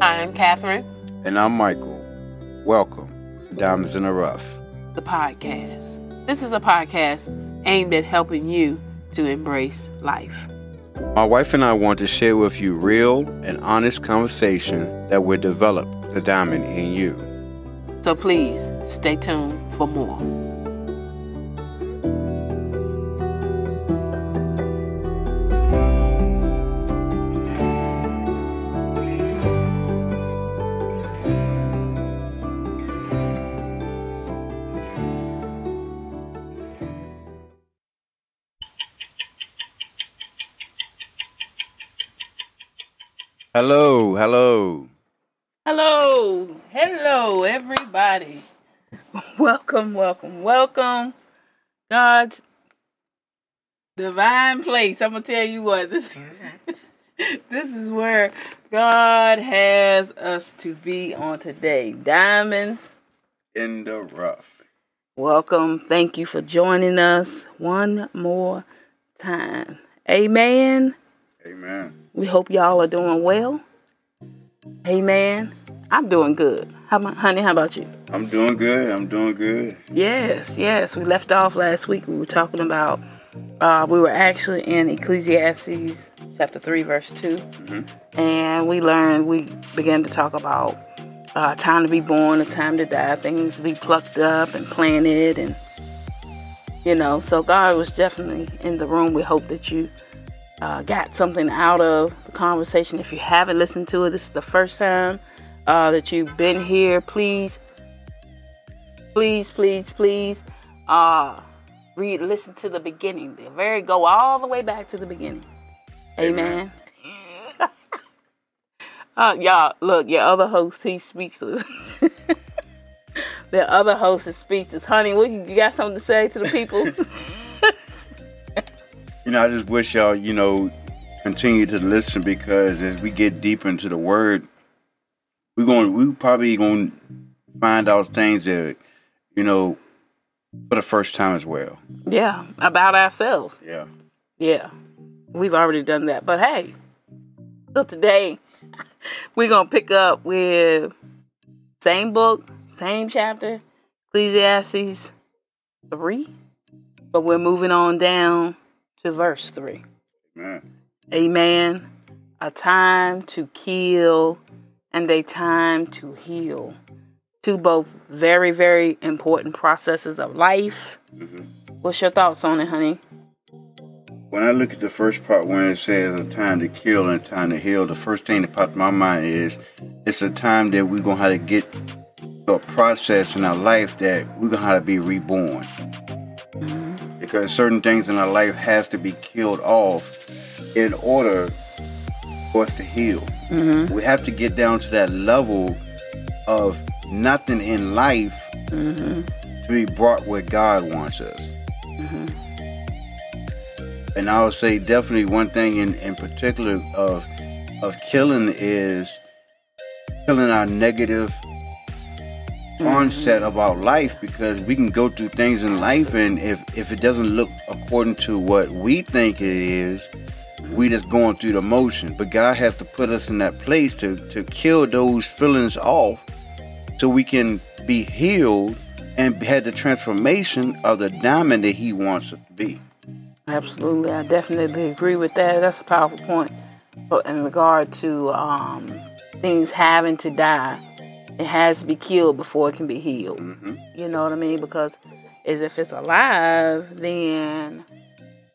Hi, I'm Catherine, And I'm Michael. Welcome to Diamonds in the Rough. the podcast. This is a podcast aimed at helping you to embrace life. My wife and I want to share with you real and honest conversation that will develop the diamond in you. So please stay tuned for more. Hello, hello. Hello, hello, everybody. Welcome, welcome, welcome. God's divine place. I'm gonna tell you what this. this is where God has us to be on today. Diamonds. In the rough. Welcome. Thank you for joining us one more time. Amen. Amen. We hope y'all are doing well. Amen. I'm doing good. How about, honey? How about you? I'm doing good. I'm doing good. Yes, yes. We left off last week. We were talking about, uh, we were actually in Ecclesiastes chapter 3, verse 2. And we learned, we began to talk about uh, time to be born, a time to die, things to be plucked up and planted. And, you know, so God was definitely in the room. We hope that you uh, got something out of the conversation. If you haven't listened to it, this is the first time uh, that you've been here. Please please, please, please, uh, read, listen to the beginning. The very go all the way back to the beginning. Amen. uh, y'all, look, your other host, he's speechless. the other host is speechless. Honey, what you got something to say to the people? Know, I just wish y'all, you know, continue to listen because as we get deep into the word, we're going we probably going to find out things that, you know, for the first time as well. yeah, about ourselves. Yeah. Yeah, we've already done that. But hey, so today we're gonna pick up with same book, same chapter, Ecclesiastes three, but we're moving on down to verse three. Man. Amen. A time to kill and a time to heal. Two both very, very important processes of life. Mm-hmm. What's your thoughts on it, honey? When I look at the first part when it says a time to kill and a time to heal, the first thing that popped my mind is it's a time that we're gonna have to get a process in our life that we're gonna have to be reborn. Because certain things in our life has to be killed off in order for us to heal. Mm-hmm. We have to get down to that level of nothing in life mm-hmm. to be brought where God wants us. Mm-hmm. And I would say definitely one thing in, in particular of of killing is killing our negative onset about life because we can go through things in life and if, if it doesn't look according to what we think it is, we just going through the motion. But God has to put us in that place to, to kill those feelings off so we can be healed and have the transformation of the diamond that He wants us to be. Absolutely, I definitely agree with that. That's a powerful point. But in regard to um, things having to die, it has to be killed before it can be healed. You know what I mean? Because as if it's alive, then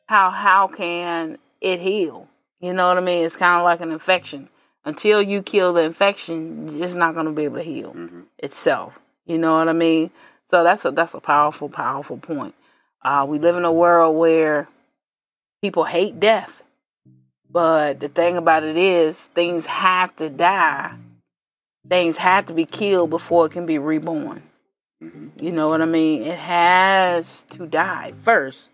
how how can it heal? You know what I mean? It's kind of like an infection. Until you kill the infection, it's not going to be able to heal itself. You know what I mean? So that's a that's a powerful, powerful point. Uh, we live in a world where people hate death. But the thing about it is, things have to die. Things have to be killed before it can be reborn. You know what I mean? It has to die first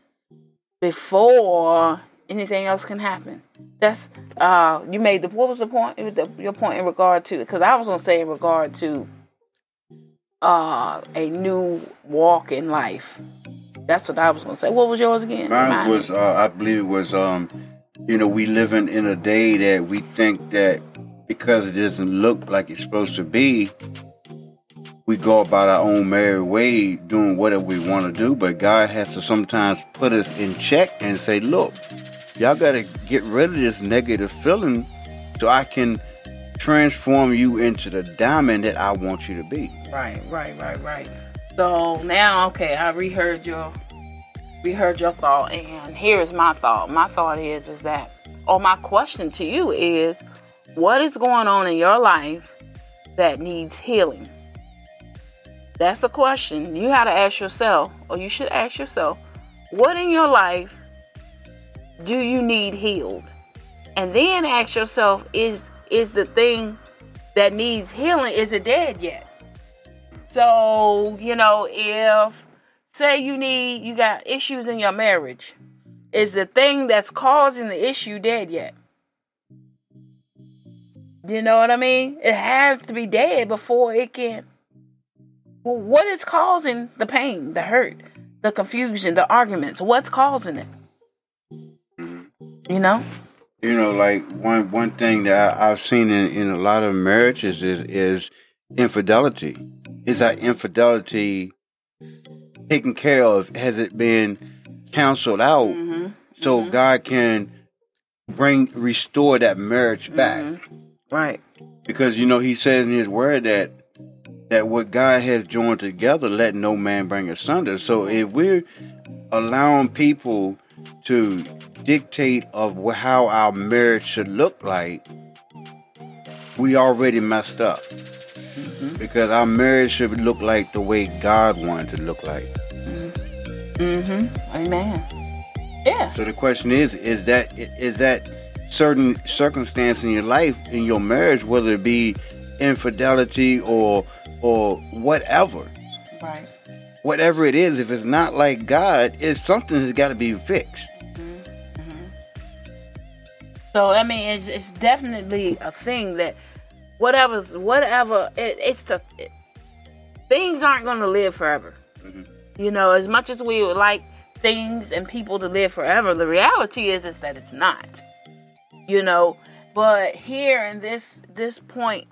before anything else can happen. That's uh you made the what was the point? Was the, your point in regard to because I was gonna say in regard to uh a new walk in life. That's what I was gonna say. What was yours again? Mine was, uh, I believe it was um, you know, we living in a day that we think that because it doesn't look like it's supposed to be, we go about our own merry way doing whatever we want to do. But God has to sometimes put us in check and say, look, y'all got to get rid of this negative feeling so I can transform you into the diamond that I want you to be. Right, right, right, right. So now, okay, I reheard your reheard your thought, and here's my thought. My thought is is that, or my question to you is, what is going on in your life that needs healing? That's a question you have to ask yourself, or you should ask yourself, what in your life do you need healed? And then ask yourself, is is the thing that needs healing is it dead yet? So, you know, if say you need you got issues in your marriage, is the thing that's causing the issue dead yet? You know what I mean? It has to be dead before it can. Well, what is causing the pain, the hurt, the confusion, the arguments? What's causing it? You know? You know, like one one thing that I, have seen in, in a lot of marriages is is infidelity. Is that infidelity taken care of? Has it been counseled out mm-hmm. so mm-hmm. God can bring restore that marriage back? Mm-hmm. Right. Because you know He says in His Word that that what God has joined together, let no man bring asunder. So if we're allowing people to dictate of how our marriage should look like, we already messed up. Mm-hmm. Because our marriage should look like the way God wanted to look like. Mm-hmm. Amen. Yeah. So the question is, is that is that certain circumstance in your life, in your marriage, whether it be infidelity or or whatever. Right. Whatever it is, if it's not like God, it's something that's got to be fixed. So I mean, it's it's definitely a thing that whatever's whatever it, it's the it, things aren't going to live forever. Mm-hmm. You know, as much as we would like things and people to live forever, the reality is is that it's not. You know, but here in this this point,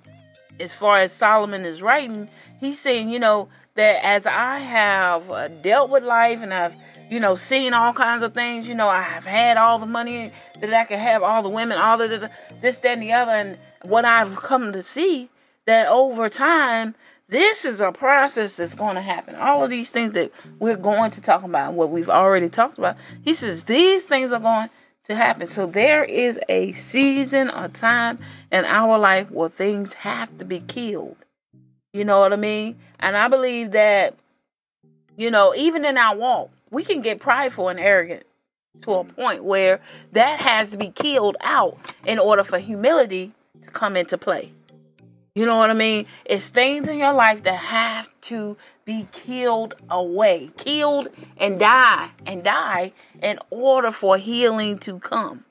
as far as Solomon is writing, he's saying, you know, that as I have uh, dealt with life and I've you know, seen all kinds of things. You know, I have had all the money that I could have, all the women, all of the, this, that, and the other. And what I've come to see that over time, this is a process that's going to happen. All of these things that we're going to talk about, what we've already talked about, he says these things are going to happen. So there is a season, a time in our life where things have to be killed. You know what I mean? And I believe that, you know, even in our walk, we can get prideful and arrogant to a point where that has to be killed out in order for humility to come into play. You know what I mean? It's things in your life that have to be killed away, killed and die and die in order for healing to come.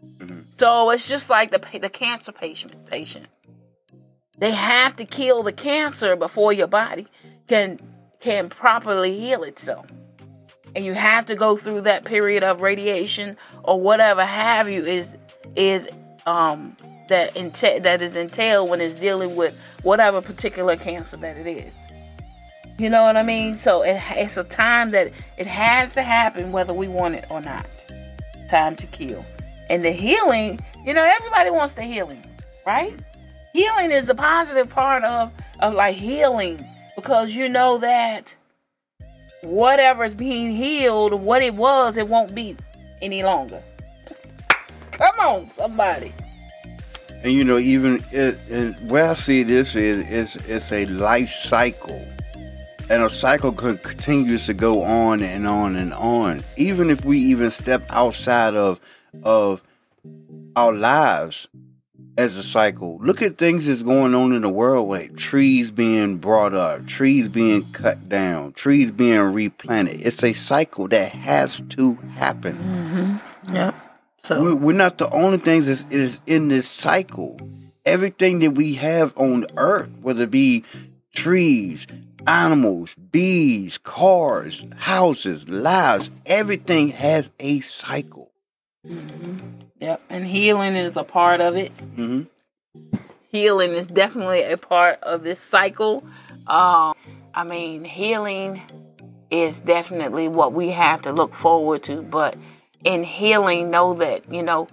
Mm-hmm. So it's just like the the cancer patient patient. They have to kill the cancer before your body can can properly heal itself and you have to go through that period of radiation or whatever have you is is um that enta- that is entailed when it's dealing with whatever particular cancer that it is. You know what I mean? So it, it's a time that it has to happen whether we want it or not. Time to kill. And the healing, you know, everybody wants the healing, right? Healing is a positive part of of like healing because you know that whatever is being healed, what it was, it won't be any longer. Come on, somebody. And you know, even it, where I see this is, is it's a life cycle, and a cycle continues to go on and on and on. Even if we even step outside of of our lives, as a cycle. Look at things that's going on in the world, like trees being brought up, trees being cut down, trees being replanted. It's a cycle that has to happen. Mm-hmm. Yep. So we're, we're, not the only things that is in this cycle. Everything that we have on earth, whether it be trees, animals, bees, cars, houses, lives, everything has a cycle. Mm-hmm. Yep, and healing is a part of it. Mm-hmm. Healing is definitely a part of this cycle. Um, I mean, healing is definitely what we have to look forward to. But in healing, know that, you know,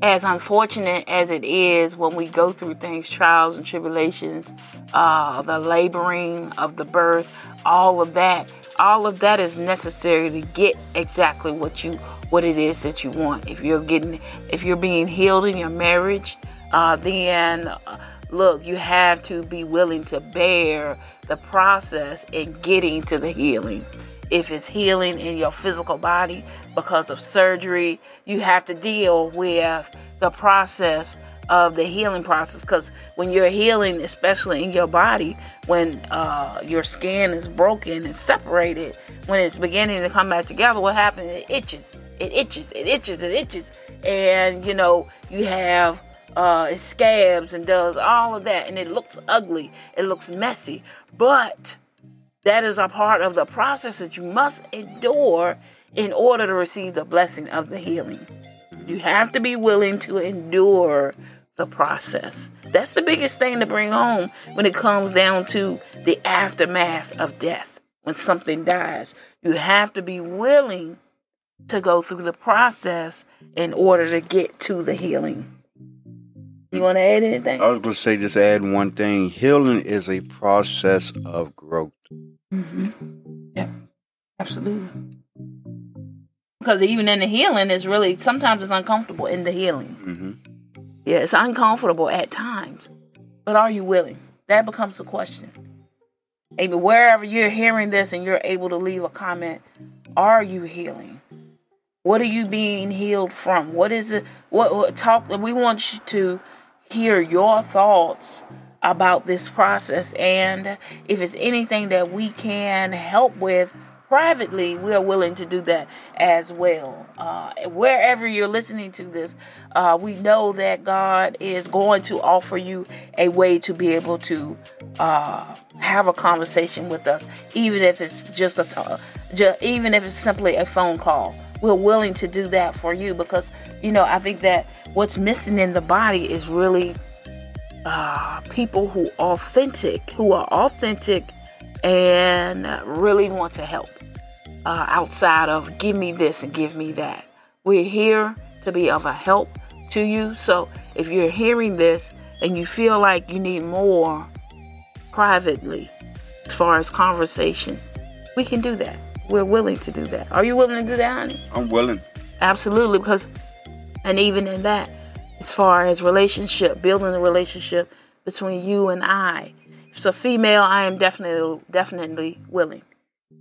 as unfortunate as it is when we go through things, trials and tribulations, uh, the laboring of the birth, all of that, all of that is necessary to get exactly what you what it is that you want. If you're getting, if you're being healed in your marriage, uh, then uh, look, you have to be willing to bear the process in getting to the healing. If it's healing in your physical body because of surgery, you have to deal with the process of the healing process. Because when you're healing, especially in your body, when uh, your skin is broken and separated, when it's beginning to come back together, what happens? It itches, it itches, it itches, it itches, and you know you have uh, it scabs and does all of that, and it looks ugly, it looks messy, but that is a part of the process that you must endure in order to receive the blessing of the healing. You have to be willing to endure the process. That's the biggest thing to bring home when it comes down to the aftermath of death. When something dies, you have to be willing to go through the process in order to get to the healing. You want to add anything? I was going to say, just add one thing. Healing is a process of growth. Mm-hmm. Yeah, absolutely. Because even in the healing, it's really sometimes it's uncomfortable in the healing. Mm-hmm. Yeah, it's uncomfortable at times, but are you willing? That becomes the question. Maybe wherever you're hearing this and you're able to leave a comment, are you healing? What are you being healed from? What is it? What, what talk? We want you to hear your thoughts about this process, and if it's anything that we can help with privately, we are willing to do that as well. Uh, wherever you're listening to this, uh, we know that God is going to offer you a way to be able to uh, have a conversation with us, even if it's just a talk, just, even if it's simply a phone call. We're willing to do that for you because you know I think that what's missing in the body is really uh, people who authentic, who are authentic and really want to help uh, outside of give me this and give me that. We're here to be of a help to you. So if you're hearing this and you feel like you need more privately, as far as conversation, we can do that. We're willing to do that. Are you willing to do that, honey? I'm willing. Absolutely, because, and even in that, as far as relationship, building a relationship between you and I. If it's a female, I am definitely definitely willing.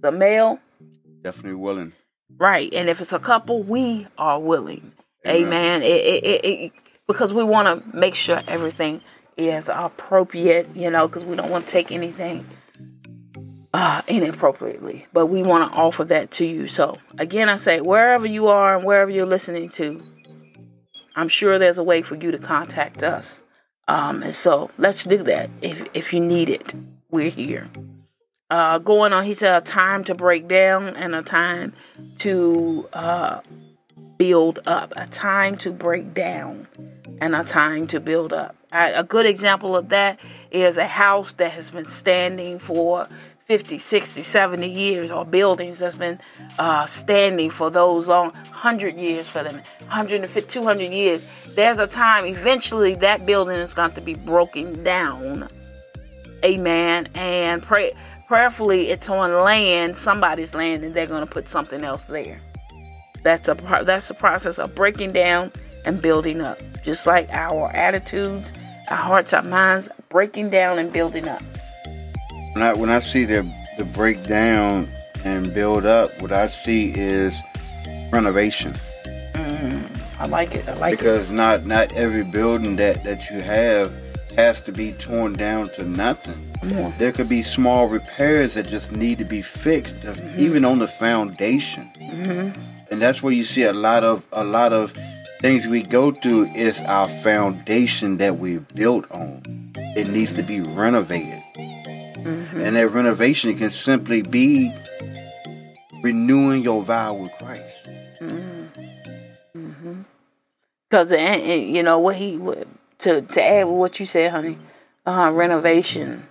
The male, Definitely willing. Right. And if it's a couple, we are willing. Amen. Amen. It, it, it, it, because we want to make sure everything is appropriate, you know, because we don't want to take anything uh, inappropriately. But we want to offer that to you. So, again, I say, wherever you are and wherever you're listening to, I'm sure there's a way for you to contact us. Um, and so let's do that if, if you need it. We're here uh, going on. He said a time to break down and a time to uh, build up. A time to break down and a time to build up. A good example of that is a house that has been standing for 50, 60, 70 years, or buildings that's been uh, standing for those long 100 years for them, 150, 200 years. There's a time eventually that building is going to be broken down. Amen. And pray prayerfully it's on land, somebody's land, and they're going to put something else there. That's a that's the process of breaking down and building up. Just like our attitudes, our hearts, our minds, breaking down and building up. When I when I see the the breakdown and build up, what I see is renovation. Mm, I like it. I like because it because not not every building that that you have has to be torn down to nothing. Yeah. There could be small repairs that just need to be fixed, mm-hmm. even on the foundation. Mm-hmm. And that's where you see a lot of a lot of things we go through is our foundation that we built on. It needs to be renovated. Mm-hmm. And that renovation can simply be renewing your vow with Christ. Mm-hmm. Because you know what he to to add with what you said, honey, uh, renovation.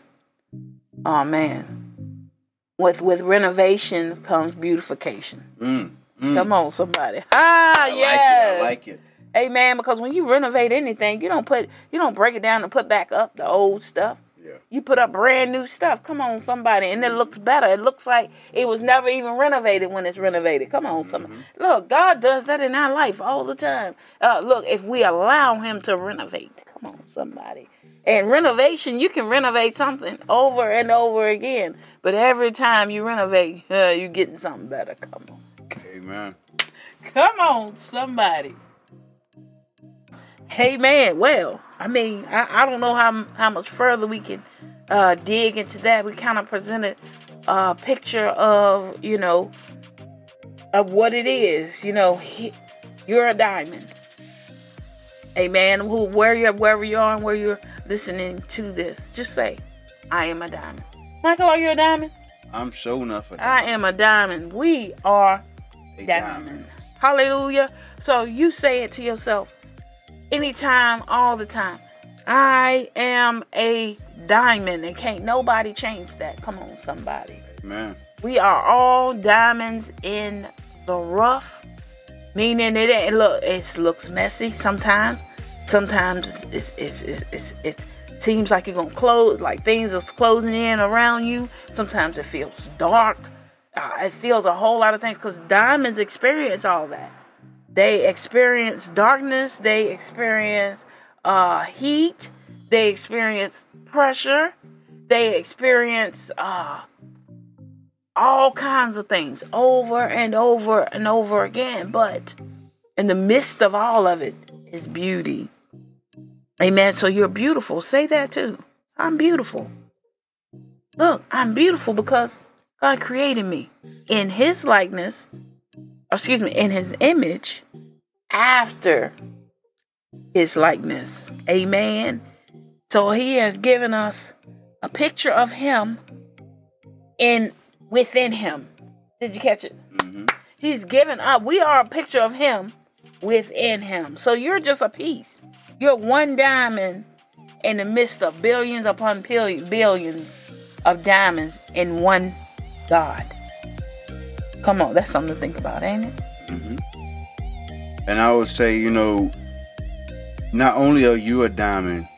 Oh man, with with renovation comes beautification. Mm, mm. Come on, somebody. Ah, I yes. like it. I like it. Amen. Because when you renovate anything, you don't put you don't break it down and put back up the old stuff. Yeah. You put up brand new stuff. Come on, somebody, and it looks better. It looks like it was never even renovated when it's renovated. Come on, somebody. Mm-hmm. Look, God does that in our life all the time. Uh, look, if we allow Him to renovate, come on, somebody. And renovation, you can renovate something over and over again, but every time you renovate, uh, you're getting something better. Come on. Amen. Come on, somebody. Hey man, well, I mean, I, I don't know how how much further we can uh, dig into that. We kind of presented a picture of you know of what it is. You know, he, you're a diamond. Hey man, who where you wherever you are and where you're listening to this, just say, "I am a diamond." Michael, are you a diamond? I'm sure enough I am a diamond. We are a diamond. Hallelujah. So you say it to yourself anytime, all the time. I am a diamond, and can't nobody change that. Come on, somebody. Man. We are all diamonds in the rough, meaning it. ain't- Look, it looks messy sometimes. Sometimes it's it's it's, it's, it's it seems like you're gonna close, like things are closing in around you. Sometimes it feels dark. Uh, it feels a whole lot of things because diamonds experience all that. They experience darkness. They experience uh, heat. They experience pressure. They experience uh, all kinds of things over and over and over again. But in the midst of all of it is beauty. Amen. So you're beautiful. Say that too. I'm beautiful. Look, I'm beautiful because God created me in His likeness, excuse me, in His image after His likeness. Amen. So He has given us a picture of Him in within Him. Did you catch it? hmm He's given up. We are a picture of Him within Him. So you're just a piece. You're one diamond in the midst of billions upon billions of diamonds in one God. Come on, that's something to think about, ain't it? Mm-hmm. And I would say, you know, not only are you a diamond,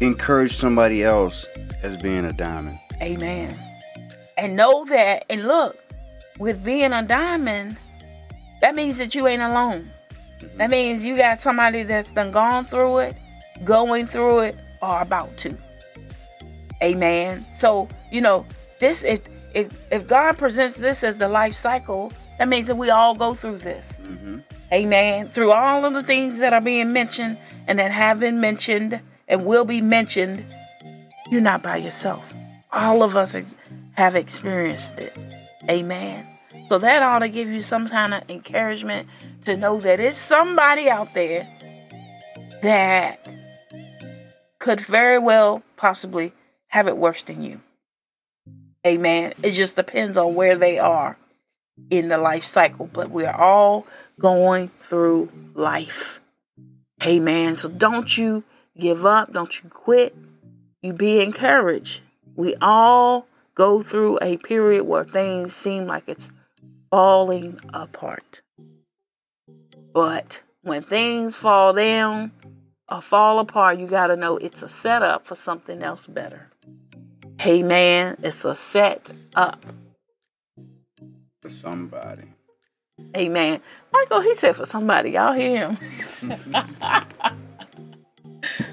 encourage somebody else as being a diamond. Amen. And know that, and look, with being a diamond, that means that you ain't alone. Mm-hmm. That means you got somebody that's done gone through it, going through it, or about to. Amen. So, you know, this if if if God presents this as the life cycle, that means that we all go through this. hmm Amen. Through all of the things that are being mentioned and that have been mentioned and will be mentioned, you're not by yourself. All of us ex- have experienced it. Amen. So that ought to give you some kind of encouragement to know that it's somebody out there that could very well possibly have it worse than you. Amen. It just depends on where they are in the life cycle, but we're all going through life. Amen. So don't you give up, don't you quit. You be encouraged. We all go through a period where things seem like it's falling apart. But when things fall down or fall apart, you got to know it's a setup for something else better. Hey man, it's a set up. For somebody. Hey man. Michael, he said for somebody. Y'all hear him?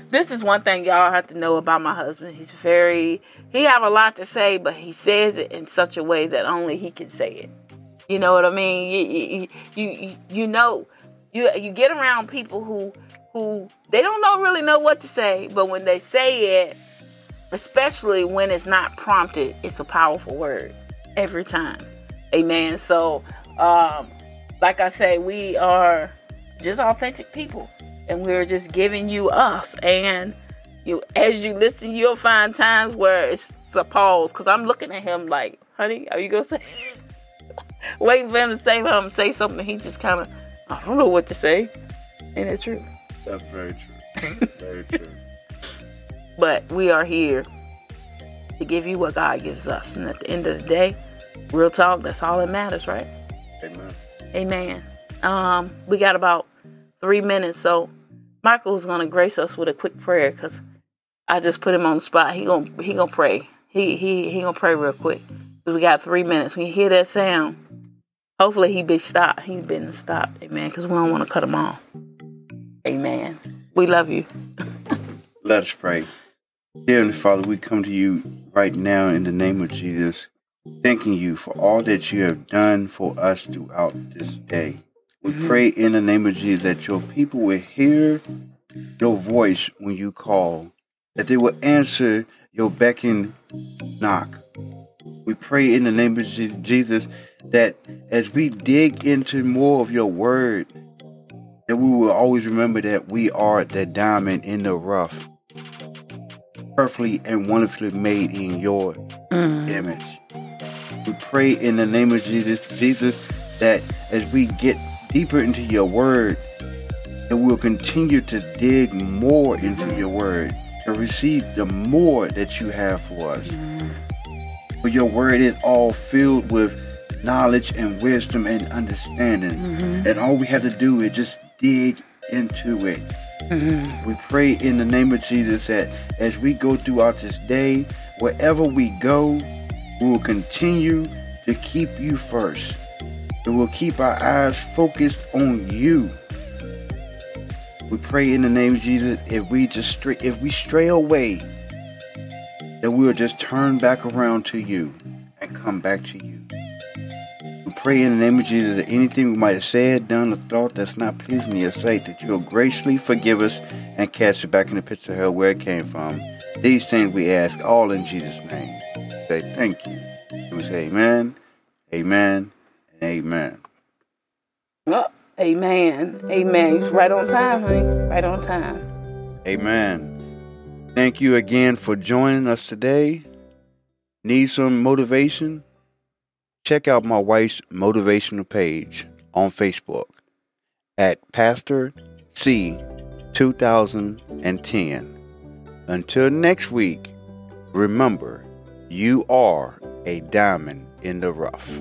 this is one thing y'all have to know about my husband. He's very he have a lot to say, but he says it in such a way that only he can say it. You know what I mean? You you you, you know you you get around people who who they don't know really know what to say, but when they say it, especially when it's not prompted, it's a powerful word every time. Amen. So, um, like I say, we are just authentic people, and we're just giving you us. And you, as you listen, you'll find times where it's, it's a pause because I'm looking at him like, "Honey, are you gonna say?" Waiting for him to say something, say something. He just kind of I don't know what to say. Ain't it true? That's very true. very true. But we are here to give you what God gives us. And at the end of the day, real talk, that's all that matters, right? Amen. Amen. Um, we got about three minutes, so Michael's gonna grace us with a quick prayer because I just put him on the spot. He gonna he gonna pray. He he he gonna pray real quick. We got three minutes. When you hear that sound, hopefully he be stopped. He been stopped. Amen. Because we don't want to cut him off. Amen. We love you. Let us pray. Heavenly Father, we come to you right now in the name of Jesus, thanking you for all that you have done for us throughout this day. We mm-hmm. pray in the name of Jesus that your people will hear your voice when you call, that they will answer your beckon knock. We pray in the name of Jesus that as we dig into more of your word, that we will always remember that we are the diamond in the rough, perfectly and wonderfully made in your mm. image. We pray in the name of Jesus, Jesus, that as we get deeper into your word, that we'll continue to dig more into your word and receive the more that you have for us. Mm. For your word is all filled with knowledge and wisdom and understanding. Mm-hmm. And all we have to do is just dig into it. We pray in the name of Jesus that as we go throughout this day, wherever we go, we will continue to keep you first. And we'll keep our eyes focused on you. We pray in the name of Jesus if we just stray, if we stray away, that we will just turn back around to you and come back to you. Pray in the name of Jesus that anything we might have said, done, or thought that's not pleasing to your sight, that you'll graciously forgive us and cast it back in the pits of hell where it came from. These things we ask all in Jesus' name. Say thank you. And we say amen, amen, and amen. Oh, amen. Amen. He's right on time, honey. Right on time. Amen. Thank you again for joining us today. Need some motivation? Check out my wife's motivational page on Facebook at Pastor C 2010. Until next week, remember you are a diamond in the rough.